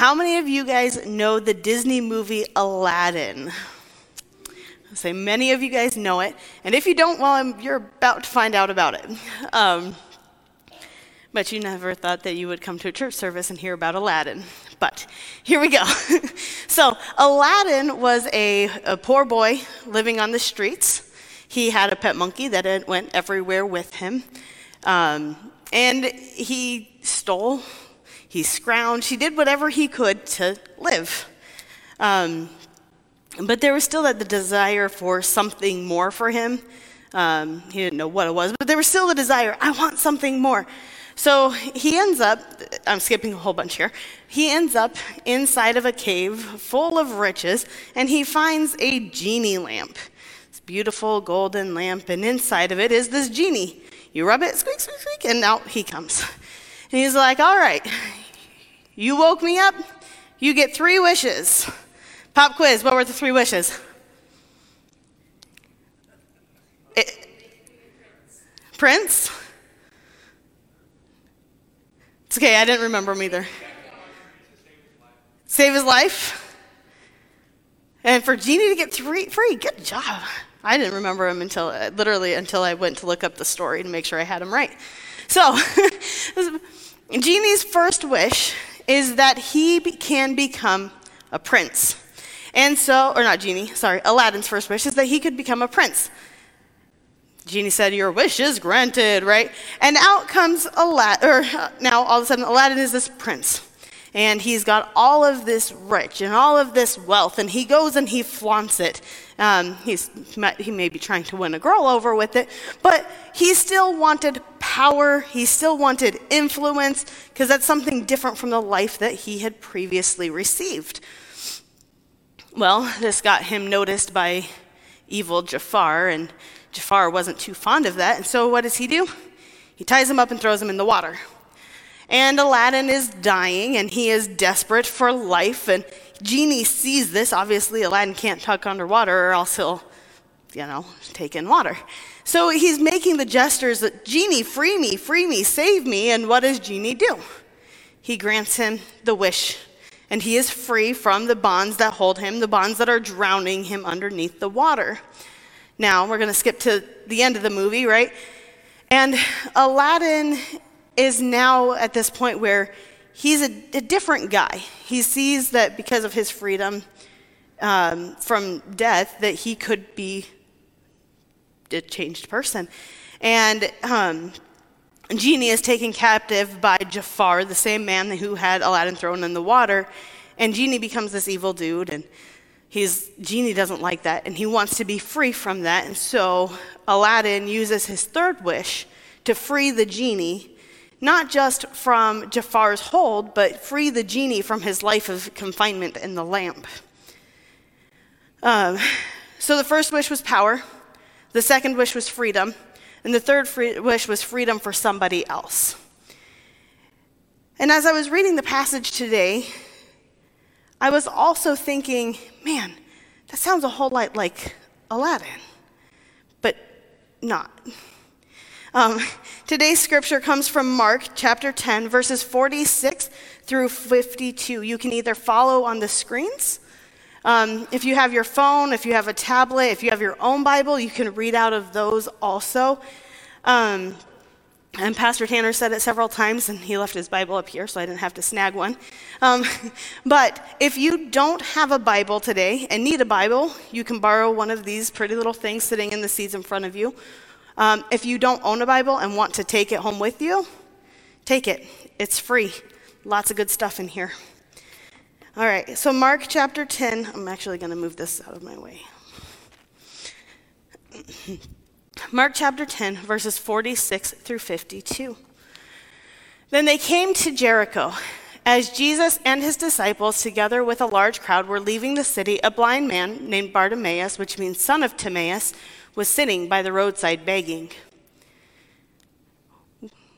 How many of you guys know the Disney movie Aladdin? I'll say many of you guys know it, and if you don't, well, you're about to find out about it. Um, but you never thought that you would come to a church service and hear about Aladdin. But here we go. so, Aladdin was a, a poor boy living on the streets. He had a pet monkey that went everywhere with him. Um, and he stole, he scrounged, he did whatever he could to live. Um, but there was still that the desire for something more for him. Um, he didn't know what it was, but there was still the desire I want something more. So he ends up, I'm skipping a whole bunch here. He ends up inside of a cave full of riches, and he finds a genie lamp. This beautiful golden lamp, and inside of it is this genie. You rub it, squeak, squeak, squeak, and out he comes. And he's like, All right, you woke me up, you get three wishes. Pop quiz, what were the three wishes? It, Prince? It's okay, I didn't remember them either. Save his life. And for Genie to get three, free, good job. I didn't remember him until uh, literally until I went to look up the story to make sure I had him right. So, Genie's first wish is that he can become a prince. And so, or not Genie, sorry, Aladdin's first wish is that he could become a prince. Genie said, Your wish is granted, right? And out comes Aladdin, or uh, now all of a sudden, Aladdin is this prince. And he's got all of this rich and all of this wealth, and he goes and he flaunts it. Um, he's, he may be trying to win a girl over with it, but he still wanted power, he still wanted influence, because that's something different from the life that he had previously received. Well, this got him noticed by evil Jafar, and Jafar wasn't too fond of that. And so what does he do? He ties him up and throws him in the water. And Aladdin is dying and he is desperate for life. And Genie sees this. Obviously, Aladdin can't talk underwater or else he'll, you know, take in water. So he's making the gestures that, Genie, free me, free me, save me. And what does Genie do? He grants him the wish. And he is free from the bonds that hold him, the bonds that are drowning him underneath the water. Now, we're going to skip to the end of the movie, right? And Aladdin is now at this point where he's a, a different guy. He sees that because of his freedom um, from death, that he could be a changed person. And um, Genie is taken captive by Jafar, the same man who had Aladdin thrown in the water. And Genie becomes this evil dude. And He's, Genie doesn't like that, and he wants to be free from that. And so Aladdin uses his third wish to free the genie, not just from Jafar's hold, but free the genie from his life of confinement in the lamp. Um, so the first wish was power, the second wish was freedom, and the third free- wish was freedom for somebody else. And as I was reading the passage today, I was also thinking, man, that sounds a whole lot like Aladdin, but not. Um, today's scripture comes from Mark chapter 10, verses 46 through 52. You can either follow on the screens. Um, if you have your phone, if you have a tablet, if you have your own Bible, you can read out of those also. Um, and Pastor Tanner said it several times, and he left his Bible up here, so I didn't have to snag one. Um, but if you don't have a Bible today and need a Bible, you can borrow one of these pretty little things sitting in the seats in front of you. Um, if you don't own a Bible and want to take it home with you, take it. It's free. Lots of good stuff in here. All right, so Mark chapter 10. I'm actually going to move this out of my way. Mark chapter 10, verses 46 through 52. Then they came to Jericho. As Jesus and his disciples, together with a large crowd, were leaving the city, a blind man named Bartimaeus, which means son of Timaeus, was sitting by the roadside begging.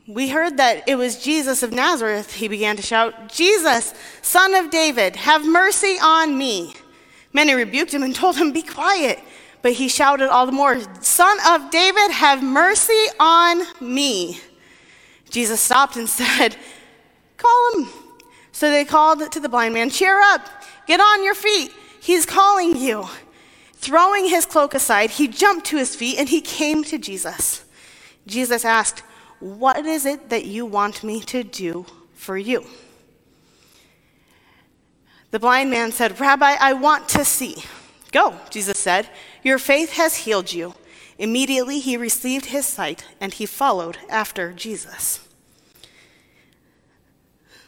We heard that it was Jesus of Nazareth. He began to shout, Jesus, son of David, have mercy on me. Many rebuked him and told him, Be quiet. But he shouted all the more, Son of David, have mercy on me. Jesus stopped and said, Call him. So they called to the blind man, Cheer up, get on your feet. He's calling you. Throwing his cloak aside, he jumped to his feet and he came to Jesus. Jesus asked, What is it that you want me to do for you? The blind man said, Rabbi, I want to see. Go, Jesus said. Your faith has healed you. Immediately he received his sight and he followed after Jesus.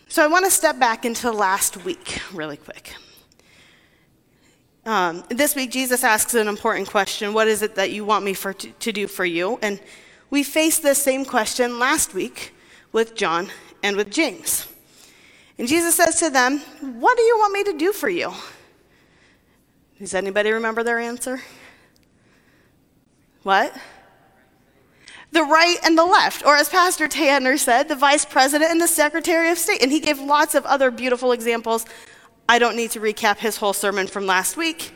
So I want to step back into last week really quick. Um, this week, Jesus asks an important question What is it that you want me for, to, to do for you? And we faced this same question last week with John and with James. And Jesus says to them, What do you want me to do for you? Does anybody remember their answer? What? The right and the left, or as Pastor Tanner said, the vice president and the secretary of state. And he gave lots of other beautiful examples. I don't need to recap his whole sermon from last week.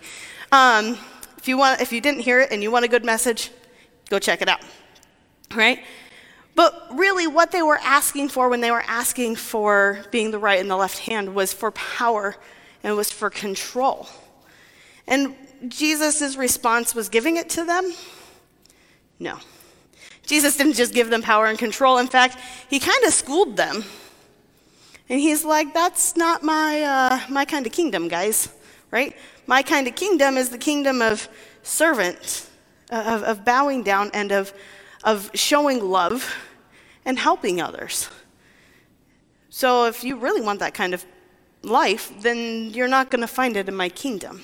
Um, if, you want, if you didn't hear it and you want a good message, go check it out. Right? But really, what they were asking for when they were asking for being the right and the left hand was for power and was for control. And Jesus' response was giving it to them? No. Jesus didn't just give them power and control. In fact, he kind of schooled them. And he's like, that's not my, uh, my kind of kingdom, guys, right? My kind of kingdom is the kingdom of servant, of, of bowing down and of, of showing love and helping others. So if you really want that kind of life, then you're not going to find it in my kingdom.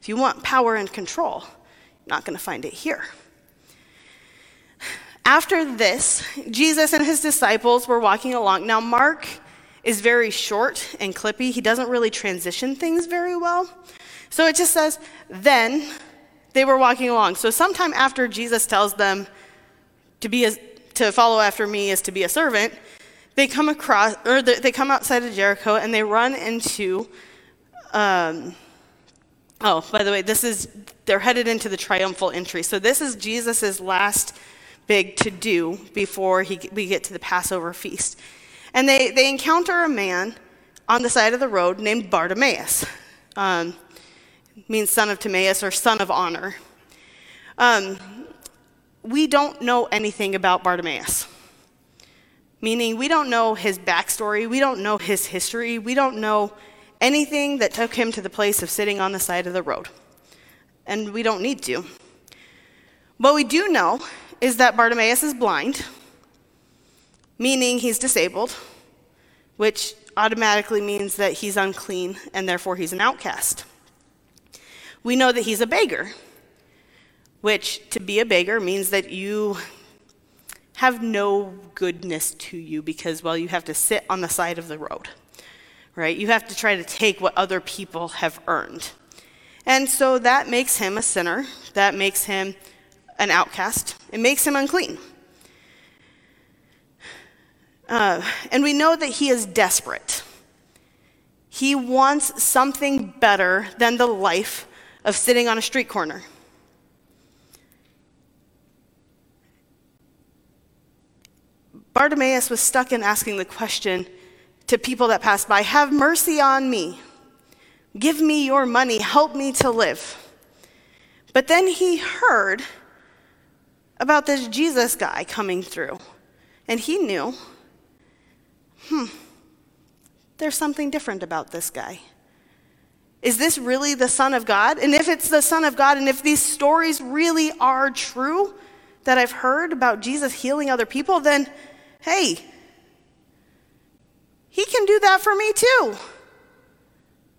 If you want power and control, you're not going to find it here. After this, Jesus and his disciples were walking along. Now, Mark is very short and clippy. He doesn't really transition things very well. So it just says, then they were walking along. So sometime after Jesus tells them to be as to follow after me is to be a servant, they come across, or they come outside of Jericho and they run into, um, oh, by the way, this is, they're headed into the triumphal entry. So this is Jesus' last big to do before he, we get to the Passover feast. And they, they encounter a man on the side of the road named Bartimaeus. Um, means son of Timaeus or son of honor. Um, we don't know anything about Bartimaeus. Meaning, we don't know his backstory, we don't know his history, we don't know anything that took him to the place of sitting on the side of the road. And we don't need to. What we do know is that Bartimaeus is blind, meaning he's disabled, which automatically means that he's unclean and therefore he's an outcast. We know that he's a beggar, which to be a beggar means that you have no goodness to you because, well, you have to sit on the side of the road, right? You have to try to take what other people have earned. And so that makes him a sinner. That makes him an outcast. It makes him unclean. Uh, and we know that he is desperate. He wants something better than the life of sitting on a street corner. Bartimaeus was stuck in asking the question to people that passed by Have mercy on me. Give me your money. Help me to live. But then he heard about this Jesus guy coming through, and he knew hmm, there's something different about this guy. Is this really the Son of God? And if it's the Son of God, and if these stories really are true that I've heard about Jesus healing other people, then hey, he can do that for me too.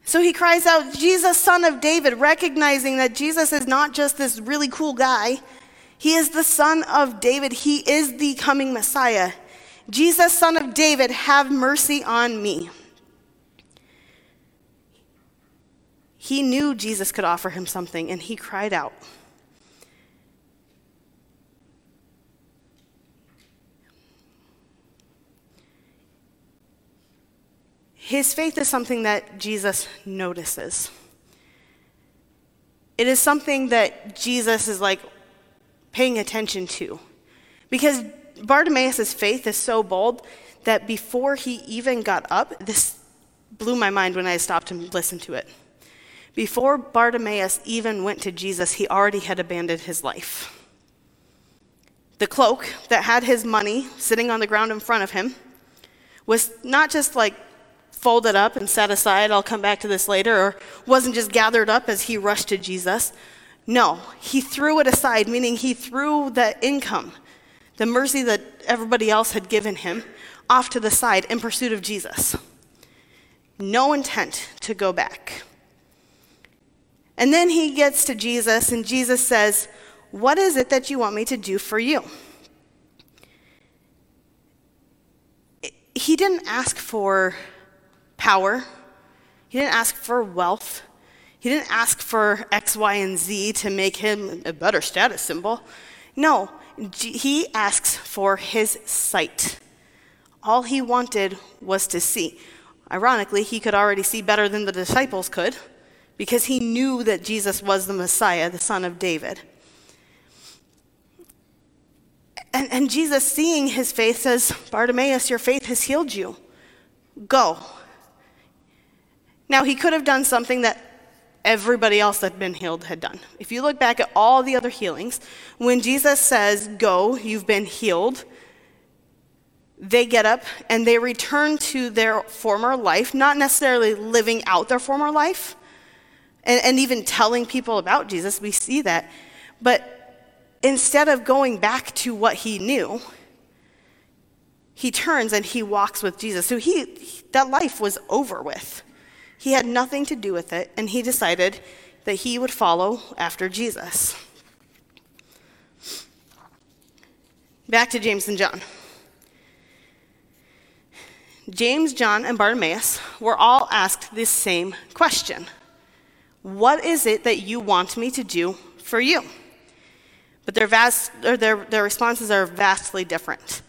So he cries out, Jesus, son of David, recognizing that Jesus is not just this really cool guy. He is the son of David. He is the coming Messiah. Jesus, son of David, have mercy on me. He knew Jesus could offer him something, and he cried out. His faith is something that Jesus notices. It is something that Jesus is like paying attention to. Because Bartimaeus' faith is so bold that before he even got up, this blew my mind when I stopped and listened to it. Before Bartimaeus even went to Jesus, he already had abandoned his life. The cloak that had his money sitting on the ground in front of him was not just like folded up and set aside, I'll come back to this later, or wasn't just gathered up as he rushed to Jesus. No, he threw it aside, meaning he threw the income, the mercy that everybody else had given him, off to the side in pursuit of Jesus. No intent to go back. And then he gets to Jesus, and Jesus says, What is it that you want me to do for you? He didn't ask for power, he didn't ask for wealth, he didn't ask for X, Y, and Z to make him a better status symbol. No, he asks for his sight. All he wanted was to see. Ironically, he could already see better than the disciples could because he knew that Jesus was the Messiah, the son of David. And, and Jesus, seeing his faith, says, Bartimaeus, your faith has healed you. Go. Now, he could have done something that everybody else that had been healed had done. If you look back at all the other healings, when Jesus says, Go, you've been healed, they get up and they return to their former life, not necessarily living out their former life, and, and even telling people about Jesus, we see that. But instead of going back to what he knew, he turns and he walks with Jesus. So he, that life was over with. He had nothing to do with it, and he decided that he would follow after Jesus. Back to James and John. James, John, and Bartimaeus were all asked this same question what is it that you want me to do for you? But their, vast, their, their responses are vastly different.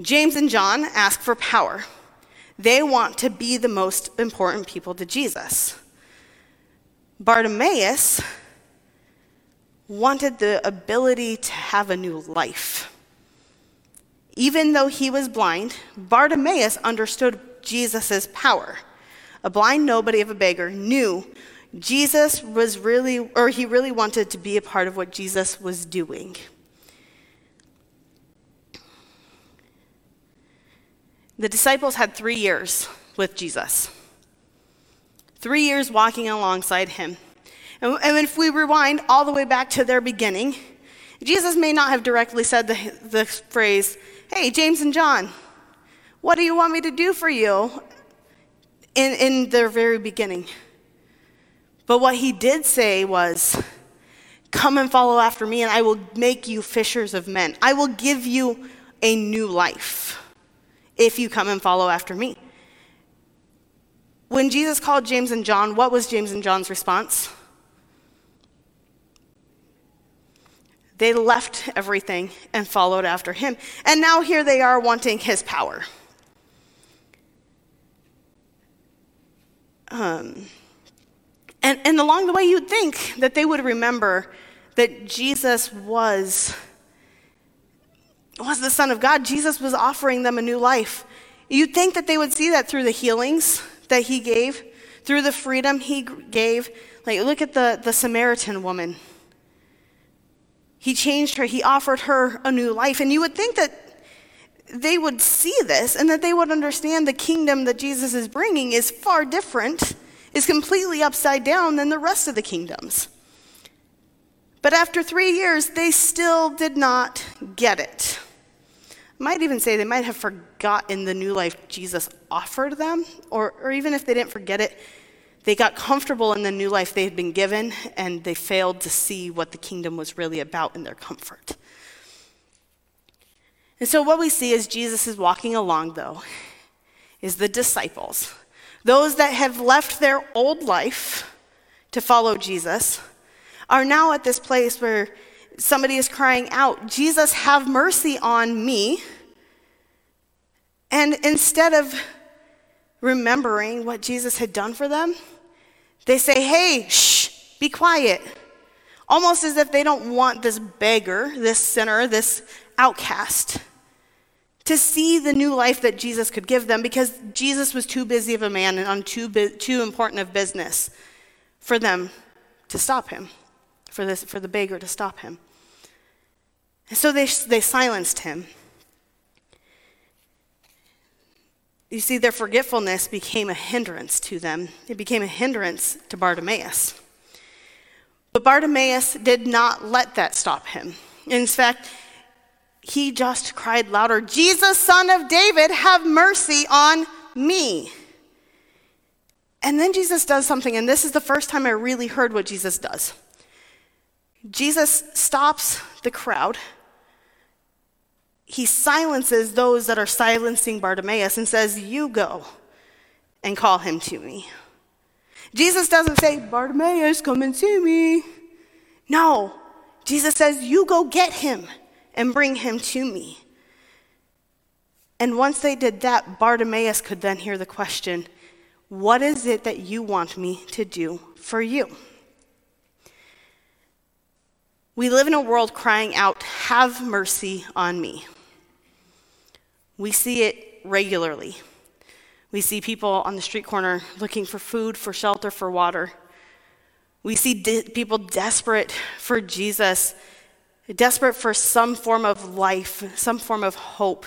James and John ask for power. They want to be the most important people to Jesus. Bartimaeus wanted the ability to have a new life. Even though he was blind, Bartimaeus understood Jesus' power. A blind nobody of a beggar knew Jesus was really, or he really wanted to be a part of what Jesus was doing. The disciples had three years with Jesus, three years walking alongside him. And, and if we rewind all the way back to their beginning, Jesus may not have directly said the, the phrase, Hey, James and John, what do you want me to do for you? In, in their very beginning. But what he did say was, Come and follow after me, and I will make you fishers of men. I will give you a new life if you come and follow after me. When Jesus called James and John, what was James and John's response? They left everything and followed after him. And now here they are wanting his power. Um, and, and along the way, you'd think that they would remember that Jesus was, was the Son of God. Jesus was offering them a new life. You'd think that they would see that through the healings that he gave, through the freedom he gave. Like, look at the, the Samaritan woman. He changed her, he offered her a new life. And you would think that they would see this and that they would understand the kingdom that Jesus is bringing is far different is completely upside down than the rest of the kingdoms. But after three years, they still did not get it. Might even say they might have forgotten the new life Jesus offered them, or, or even if they didn't forget it, they got comfortable in the new life they had been given and they failed to see what the kingdom was really about in their comfort. And so, what we see as Jesus is walking along, though, is the disciples those that have left their old life to follow Jesus are now at this place where somebody is crying out, Jesus, have mercy on me. And instead of remembering what Jesus had done for them, they say, hey, shh, be quiet. Almost as if they don't want this beggar, this sinner, this outcast to see the new life that Jesus could give them because Jesus was too busy of a man and on too, too important of business for them to stop him, for, this, for the beggar to stop him. And so they, they silenced him. You see, their forgetfulness became a hindrance to them. It became a hindrance to Bartimaeus. But Bartimaeus did not let that stop him. In fact, he just cried louder, Jesus, son of David, have mercy on me. And then Jesus does something, and this is the first time I really heard what Jesus does. Jesus stops the crowd. He silences those that are silencing Bartimaeus and says, You go and call him to me. Jesus doesn't say, Bartimaeus, come and see me. No, Jesus says, You go get him and bring him to me. And once they did that, Bartimaeus could then hear the question, What is it that you want me to do for you? We live in a world crying out, Have mercy on me. We see it regularly. We see people on the street corner looking for food, for shelter, for water. We see de- people desperate for Jesus, desperate for some form of life, some form of hope.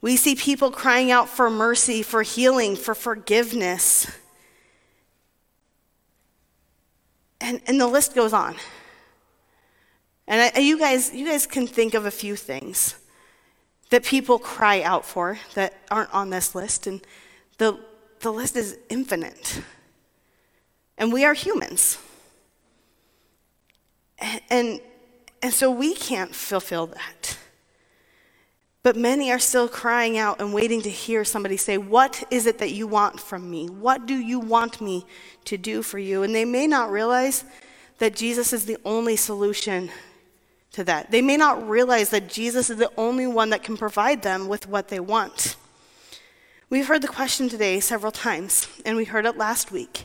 We see people crying out for mercy, for healing, for forgiveness. And, and the list goes on. And I, you, guys, you guys can think of a few things that people cry out for that aren't on this list. And the, the list is infinite. And we are humans. And, and so we can't fulfill that. But many are still crying out and waiting to hear somebody say, What is it that you want from me? What do you want me to do for you? And they may not realize that Jesus is the only solution to that. They may not realize that Jesus is the only one that can provide them with what they want. We've heard the question today several times, and we heard it last week.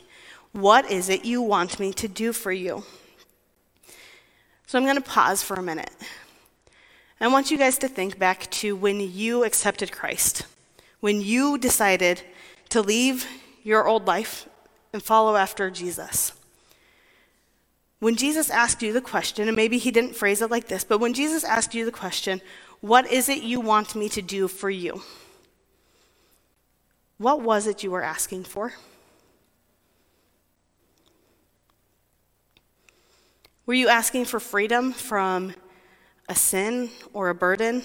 What is it you want me to do for you? So I'm going to pause for a minute. I want you guys to think back to when you accepted Christ, when you decided to leave your old life and follow after Jesus. When Jesus asked you the question, and maybe he didn't phrase it like this, but when Jesus asked you the question, What is it you want me to do for you? What was it you were asking for? Were you asking for freedom from a sin or a burden?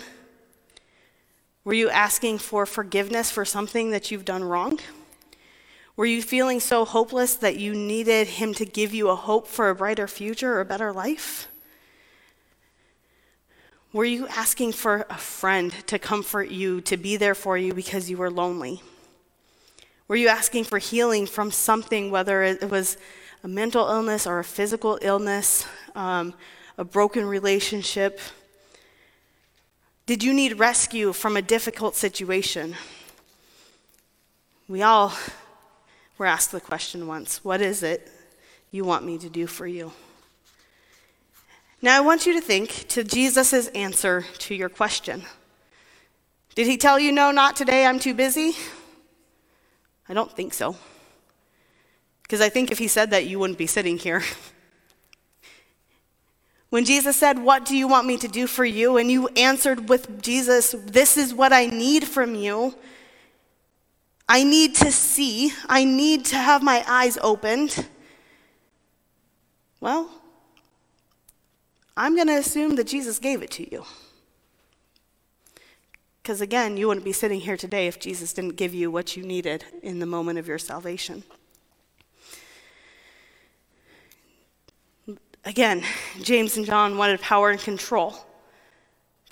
Were you asking for forgiveness for something that you've done wrong? Were you feeling so hopeless that you needed Him to give you a hope for a brighter future or a better life? Were you asking for a friend to comfort you, to be there for you because you were lonely? Were you asking for healing from something, whether it was a mental illness or a physical illness, um, a broken relationship? Did you need rescue from a difficult situation? We all were asked the question once what is it you want me to do for you? Now, I want you to think to Jesus' answer to your question. Did he tell you, no, not today, I'm too busy? I don't think so. Because I think if he said that, you wouldn't be sitting here. When Jesus said, What do you want me to do for you? and you answered with Jesus, This is what I need from you. I need to see, I need to have my eyes opened. Well, I'm going to assume that Jesus gave it to you. Because again, you wouldn't be sitting here today if Jesus didn't give you what you needed in the moment of your salvation. Again, James and John wanted power and control.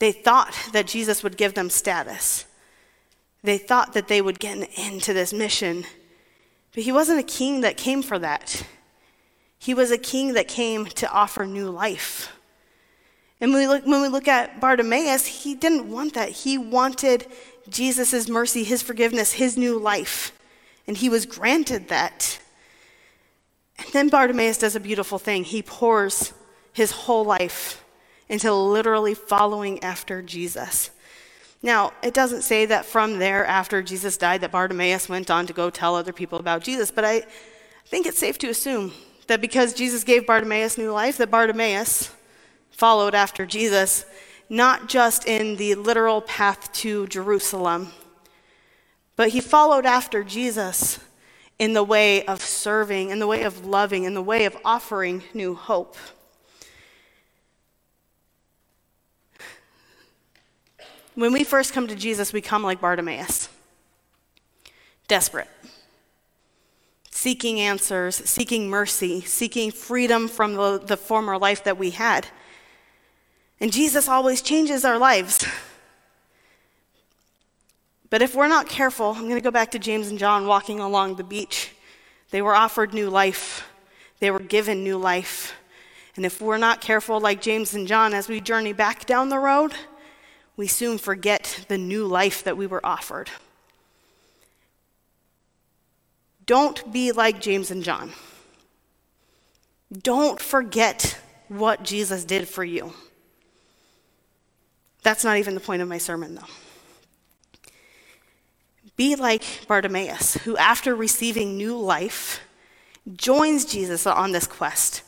They thought that Jesus would give them status. They thought that they would get an end to this mission. But he wasn't a king that came for that. He was a king that came to offer new life. And when we look, when we look at Bartimaeus, he didn't want that. He wanted Jesus' mercy, his forgiveness, his new life. And he was granted that. And then Bartimaeus does a beautiful thing. He pours his whole life into literally following after Jesus. Now, it doesn't say that from there, after Jesus died, that Bartimaeus went on to go tell other people about Jesus, but I think it's safe to assume that because Jesus gave Bartimaeus new life, that Bartimaeus followed after Jesus, not just in the literal path to Jerusalem, but he followed after Jesus in the way of serving, in the way of loving, in the way of offering new hope. When we first come to Jesus, we come like Bartimaeus desperate, seeking answers, seeking mercy, seeking freedom from the, the former life that we had. And Jesus always changes our lives. But if we're not careful, I'm going to go back to James and John walking along the beach. They were offered new life, they were given new life. And if we're not careful, like James and John, as we journey back down the road, we soon forget the new life that we were offered. Don't be like James and John. Don't forget what Jesus did for you. That's not even the point of my sermon, though. Be like Bartimaeus, who, after receiving new life, joins Jesus on this quest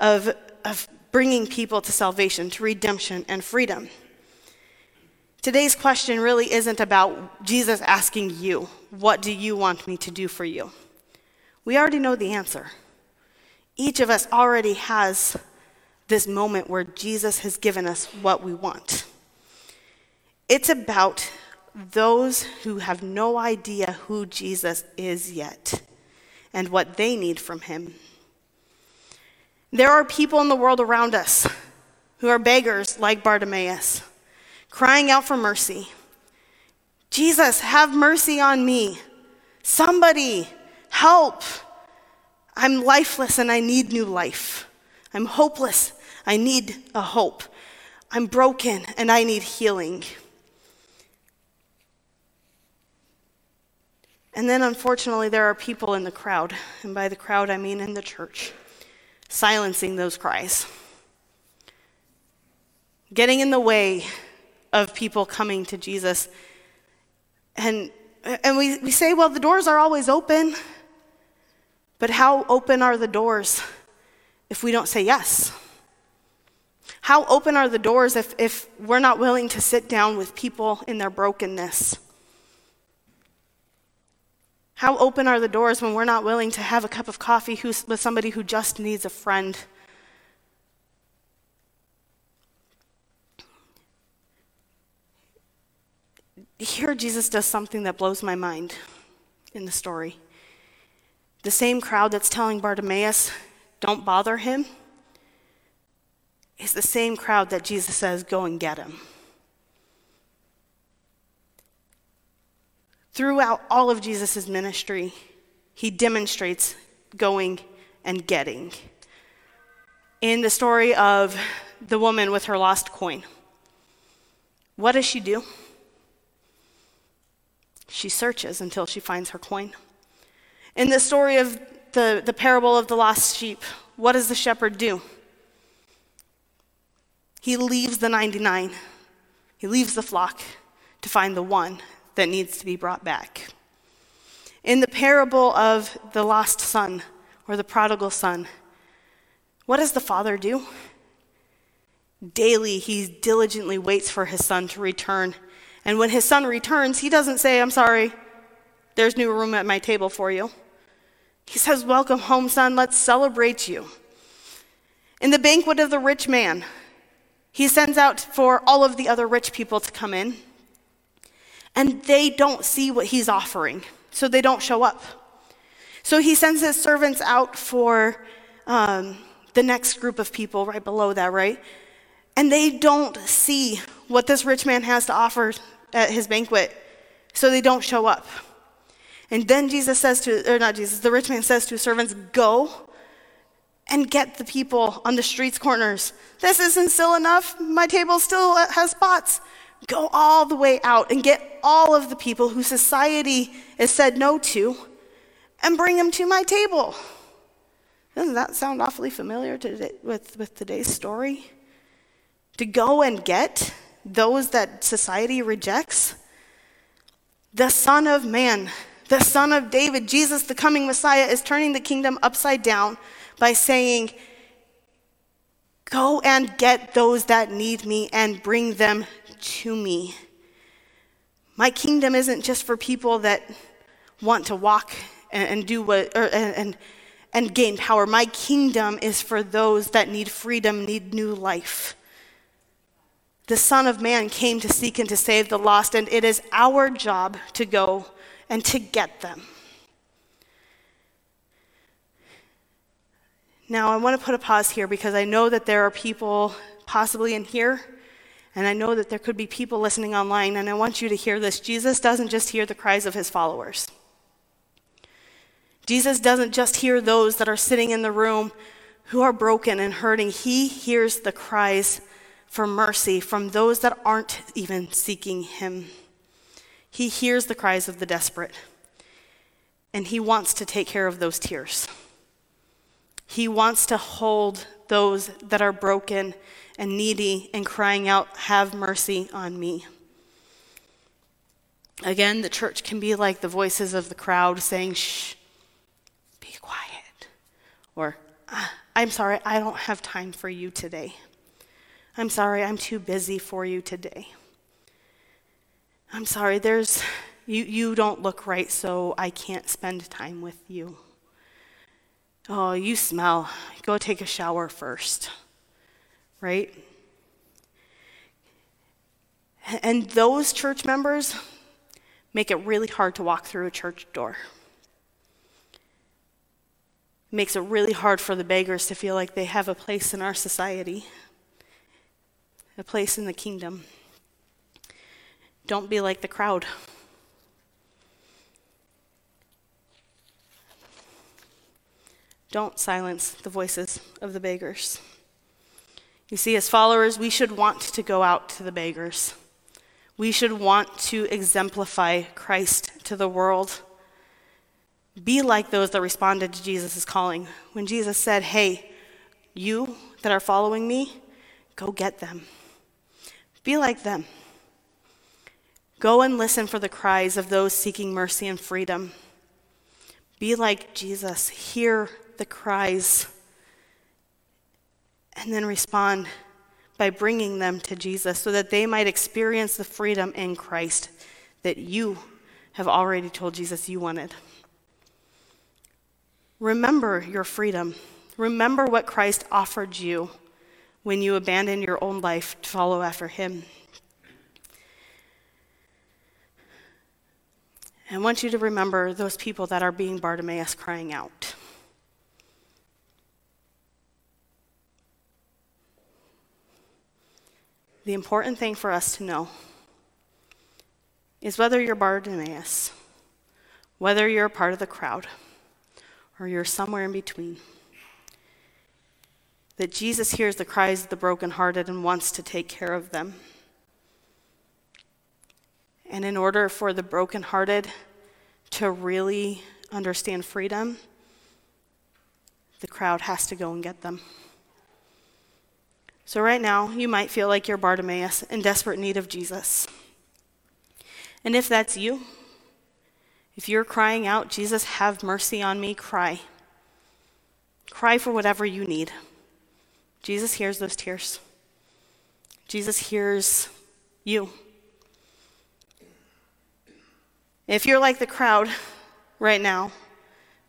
of, of bringing people to salvation, to redemption, and freedom. Today's question really isn't about Jesus asking you, What do you want me to do for you? We already know the answer. Each of us already has this moment where Jesus has given us what we want. It's about those who have no idea who Jesus is yet and what they need from him. There are people in the world around us who are beggars like Bartimaeus crying out for mercy. Jesus, have mercy on me. Somebody, help. I'm lifeless and I need new life. I'm hopeless. I need a hope. I'm broken and I need healing. And then, unfortunately, there are people in the crowd, and by the crowd I mean in the church, silencing those cries, getting in the way of people coming to Jesus. And, and we, we say, well, the doors are always open. But how open are the doors if we don't say yes? How open are the doors if, if we're not willing to sit down with people in their brokenness? How open are the doors when we're not willing to have a cup of coffee with somebody who just needs a friend? Here Jesus does something that blows my mind in the story. The same crowd that's telling Bartimaeus, don't bother him, is the same crowd that Jesus says, go and get him. Throughout all of Jesus' ministry, he demonstrates going and getting. In the story of the woman with her lost coin, what does she do? She searches until she finds her coin. In the story of the, the parable of the lost sheep, what does the shepherd do? He leaves the 99, he leaves the flock to find the one that needs to be brought back. In the parable of the lost son or the prodigal son, what does the father do? Daily, he diligently waits for his son to return and when his son returns, he doesn't say, I'm sorry, there's new room at my table for you. He says, Welcome home, son, let's celebrate you. In the banquet of the rich man, he sends out for all of the other rich people to come in, and they don't see what he's offering, so they don't show up. So he sends his servants out for um, the next group of people right below that, right? And they don't see what this rich man has to offer at his banquet, so they don't show up. And then Jesus says to, or not Jesus, the rich man says to his servants, Go and get the people on the streets corners. This isn't still enough. My table still has spots. Go all the way out and get all of the people who society has said no to and bring them to my table. Doesn't that sound awfully familiar to, with, with today's story? To go and get those that society rejects, the Son of Man, the Son of David, Jesus, the coming Messiah, is turning the kingdom upside down by saying, Go and get those that need me and bring them to me. My kingdom isn't just for people that want to walk and, and do what, or, and, and, and gain power. My kingdom is for those that need freedom, need new life. The Son of Man came to seek and to save the lost, and it is our job to go and to get them. Now, I want to put a pause here because I know that there are people possibly in here, and I know that there could be people listening online, and I want you to hear this. Jesus doesn't just hear the cries of his followers. Jesus doesn't just hear those that are sitting in the room who are broken and hurting. He hears the cries for mercy from those that aren't even seeking him. He hears the cries of the desperate, and he wants to take care of those tears. He wants to hold those that are broken and needy and crying out, Have mercy on me. Again, the church can be like the voices of the crowd saying, Shh, be quiet. Or, ah, I'm sorry, I don't have time for you today. I'm sorry, I'm too busy for you today. I'm sorry, there's, you, you don't look right, so I can't spend time with you. Oh, you smell. Go take a shower first. Right? And those church members make it really hard to walk through a church door. Makes it really hard for the beggars to feel like they have a place in our society, a place in the kingdom. Don't be like the crowd. Don't silence the voices of the beggars. You see, as followers, we should want to go out to the beggars. We should want to exemplify Christ to the world. Be like those that responded to Jesus' calling. When Jesus said, Hey, you that are following me, go get them. Be like them. Go and listen for the cries of those seeking mercy and freedom. Be like Jesus. Hear the cries and then respond by bringing them to Jesus so that they might experience the freedom in Christ that you have already told Jesus you wanted. Remember your freedom. Remember what Christ offered you when you abandon your own life to follow after him. I want you to remember those people that are being Bartimaeus crying out. The important thing for us to know is whether you're Bartimaeus, whether you're a part of the crowd, or you're somewhere in between, that Jesus hears the cries of the brokenhearted and wants to take care of them. And in order for the brokenhearted to really understand freedom, the crowd has to go and get them. So, right now, you might feel like you're Bartimaeus in desperate need of Jesus. And if that's you, if you're crying out, Jesus, have mercy on me, cry. Cry for whatever you need. Jesus hears those tears. Jesus hears you. If you're like the crowd right now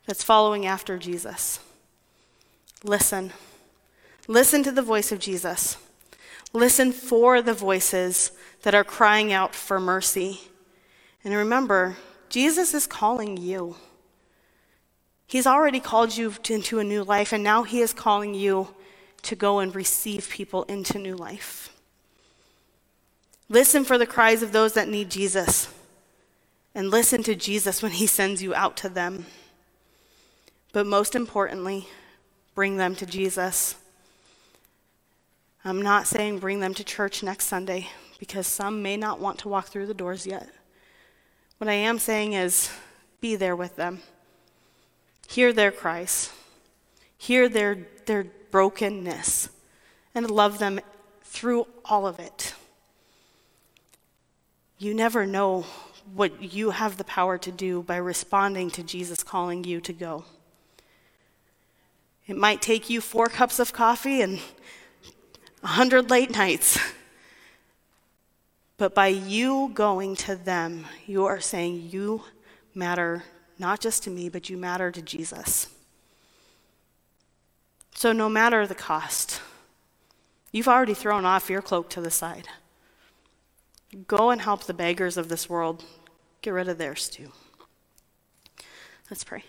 that's following after Jesus, listen. Listen to the voice of Jesus. Listen for the voices that are crying out for mercy. And remember, Jesus is calling you. He's already called you into a new life, and now He is calling you to go and receive people into new life. Listen for the cries of those that need Jesus, and listen to Jesus when He sends you out to them. But most importantly, bring them to Jesus. I'm not saying bring them to church next Sunday because some may not want to walk through the doors yet. What I am saying is be there with them. Hear their cries. Hear their, their brokenness and love them through all of it. You never know what you have the power to do by responding to Jesus calling you to go. It might take you four cups of coffee and a hundred late nights. But by you going to them, you are saying, You matter not just to me, but you matter to Jesus. So, no matter the cost, you've already thrown off your cloak to the side. Go and help the beggars of this world get rid of theirs too. Let's pray.